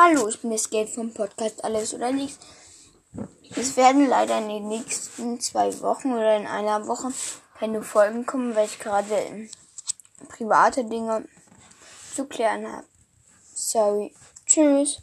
Hallo, ich bin das Geld vom Podcast Alles oder Nichts. Es werden leider in den nächsten zwei Wochen oder in einer Woche keine Folgen kommen, weil ich gerade ähm, private Dinge zu klären habe. Sorry. Tschüss.